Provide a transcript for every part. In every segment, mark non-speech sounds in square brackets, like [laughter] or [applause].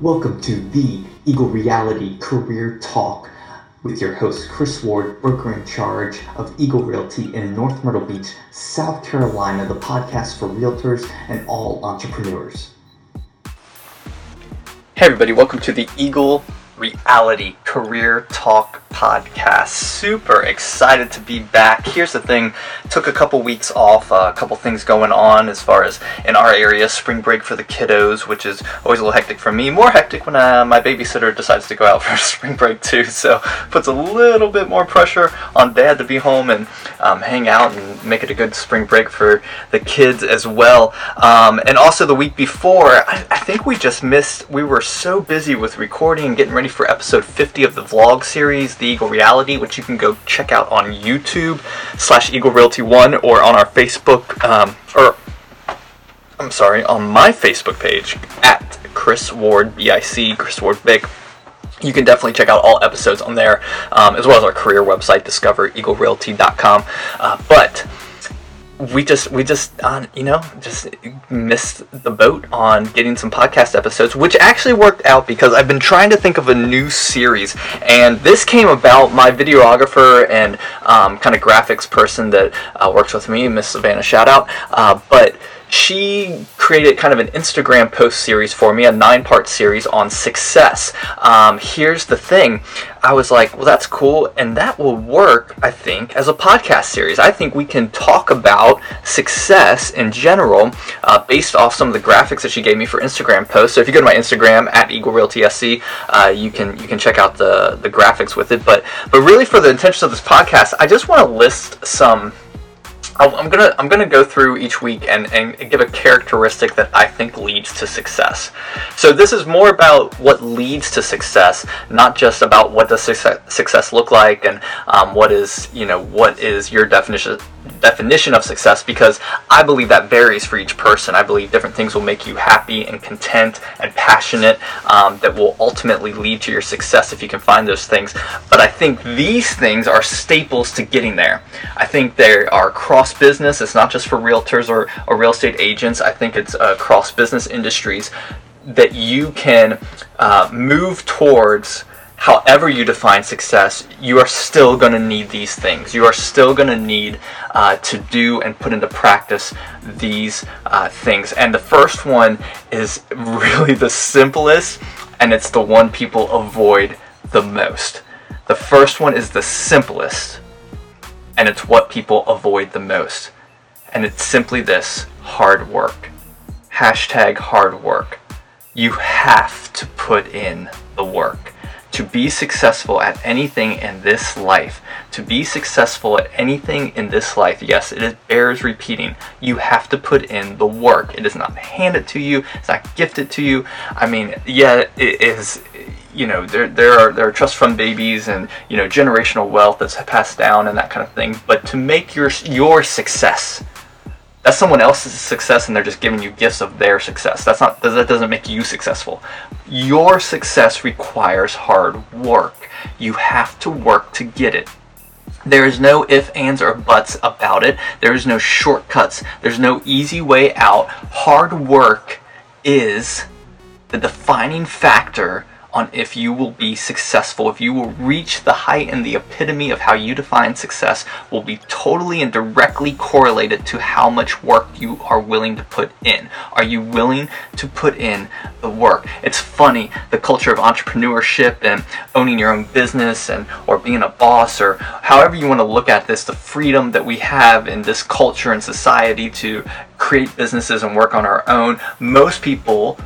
Welcome to the Eagle Realty Career Talk with your host, Chris Ward, broker in charge of Eagle Realty in North Myrtle Beach, South Carolina, the podcast for realtors and all entrepreneurs. Hey, everybody, welcome to the Eagle Reality Career Talk podcast. Super excited to be back. Here's the thing took a couple weeks off, uh, a couple things going on as far as in our area, spring break for the kiddos, which is always a little hectic for me. More hectic when uh, my babysitter decides to go out [laughs] for spring break too, so puts a little bit more pressure on dad to be home and um, hang out and make it a good spring break for the kids as well. Um, and also the week before, I, I think we just missed, we were so busy with recording and getting ready for episode 50 of the vlog series the Eagle Reality, which you can go check out on YouTube slash Eagle Realty One or on our Facebook um, or I'm sorry, on my Facebook page at Chris Ward BIC Chris Ward Bick. You can definitely check out all episodes on there, um, as well as our career website, discovereaglerealty.com. Uh, but we just we just uh, you know just missed the boat on getting some podcast episodes which actually worked out because i've been trying to think of a new series. And this came about my videographer and um, kind of graphics person that uh, works with me miss savannah shout out. Uh, but she created kind of an Instagram post series for me, a nine part series on success. Um, here's the thing I was like, well, that's cool, and that will work, I think, as a podcast series. I think we can talk about success in general uh, based off some of the graphics that she gave me for Instagram posts. So if you go to my Instagram at Eagle Realty SC, uh, you can you can check out the the graphics with it. But but really, for the intentions of this podcast, I just want to list some I'm gonna I'm gonna go through each week and, and give a characteristic that I think leads to success. So this is more about what leads to success, not just about what does success, success look like and um, what is you know what is your definition definition of success because I believe that varies for each person. I believe different things will make you happy and content and passionate um, that will ultimately lead to your success if you can find those things. But I think these things are staples to getting there. I think they are cross business. It's not just for realtors or, or real estate agents. I think it's uh, cross business industries that you can uh, move towards however you define success, you are still going to need these things. You are still going to need uh, to do and put into practice these uh, things. And the first one is really the simplest, and it's the one people avoid the most. The first one is the simplest, and it's what people avoid the most. And it's simply this hard work. Hashtag hard work. You have to put in the work to be successful at anything in this life, to be successful at anything in this life, yes, it bears repeating. You have to put in the work. It is not handed to you. It's not gifted to you. I mean, yeah, it is. You know, there there are there are trust fund babies and you know generational wealth that's passed down and that kind of thing. But to make your your success, that's someone else's success and they're just giving you gifts of their success that's not that doesn't make you successful your success requires hard work you have to work to get it there is no ifs, ands, or buts about it. There is no shortcuts. There's no easy way out. Hard work is the defining factor on if you will be successful, if you will reach the height and the epitome of how you define success will be totally and directly correlated to how much work you are willing to put in. Are you willing to put in the work? It's funny, the culture of entrepreneurship and owning your own business and or being a boss or however you want to look at this, the freedom that we have in this culture and society to create businesses and work on our own. Most people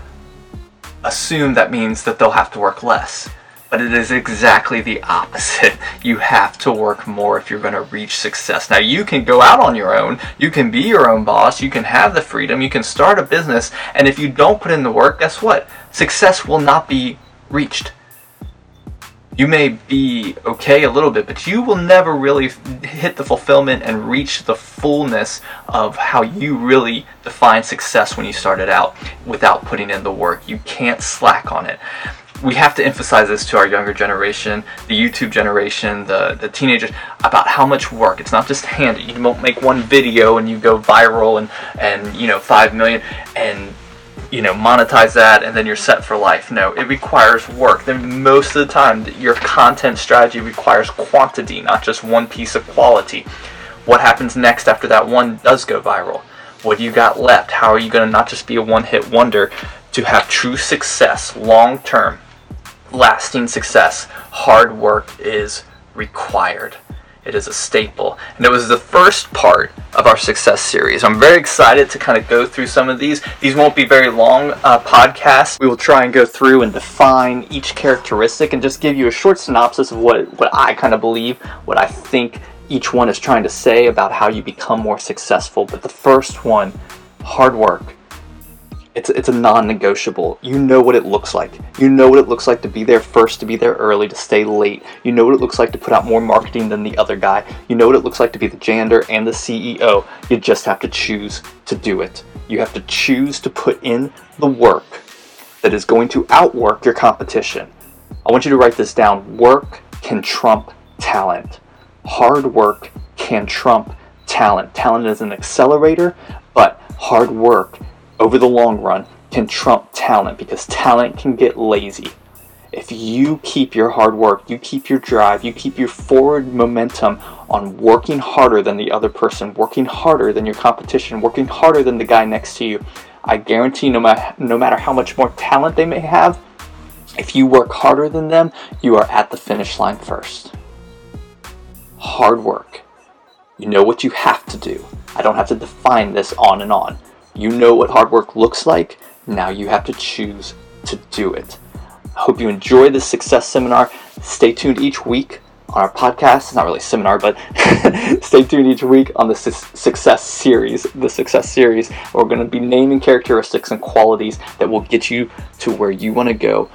assume that means that they'll have to work less. But it is exactly the opposite. [laughs] You have to work more if you're going to reach success. Now, you can go out on your own, you can be your own boss, you can have the freedom, you can start a business, and if you don't put in the work, guess what? Success will not be reached you may be okay a little bit, but you will never really hit the fulfillment and reach the fullness of how you really define success when you started out without putting in the work. You can't slack on it. We have to emphasize this to our younger generation, the YouTube generation, the, the teenagers, about how much work. It's not just handed. You won't make one video and you go viral and, and you know, five million and you know monetize that and then you're set for life. No it requires work. Then most of the time your content strategy requires quantity not just one piece of quality. What happens next after that one does go viral? What do you got left? How are you going to not just be a one hit wonder to have true success long term lasting success? Hard work is required it is a staple. And it was the first part of our success series. I'm very excited to kind of go through some of these. These won't be very long uh, podcasts. We will try and go through and define each characteristic and just give you a short synopsis of what, what I kind of believe, what I think each one is trying to say about how you become more successful. But the first one, hard work it's it's a non-negotiable. You know what it looks like. You know what it looks like to be there first, to be there early, to stay late. You know what it looks like to put out more marketing than the other guy. You know what it looks like to be the jander and the CEO. You just have to choose to do it. You have to choose to put in the work that is going to outwork your competition. I want you to write this down. Work can trump talent. Hard work can trump talent. Talent is an accelerator, but hard work over the long run can trump talent because talent can get lazy. If you keep your hard work, you keep your drive, you keep your forward momentum on working harder than the other person, working harder than your competition, working harder than the guy next to you, I guarantee no, ma- no matter how much more talent they may have, if you work harder than them, you are at the finish line first. Hard work. You know what you have to do. I don't have to define this on and on. You know what hard work looks like. Now you have to choose to do it. I hope you enjoy this success seminar. Stay tuned each week on our podcast. It's not really a seminar, but [laughs] stay tuned each week on the su- success series. The success series. We're going to be naming characteristics and qualities that will get you to where you want to go,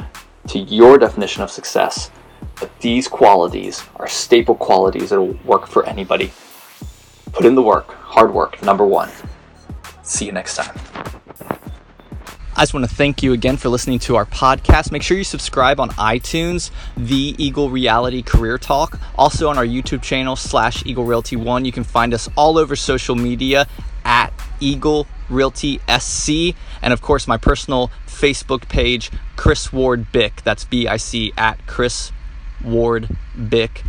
to your definition of success. But these qualities are staple qualities that will work for anybody. Put in the work, hard work, number one. See you next time. I just want to thank you again for listening to our podcast. Make sure you subscribe on iTunes, The Eagle Reality Career Talk. Also on our YouTube channel, slash Eagle Realty One. You can find us all over social media at Eagle Realty SC. And of course, my personal Facebook page, Chris Ward Bick. That's B I C at Chris Ward Bick.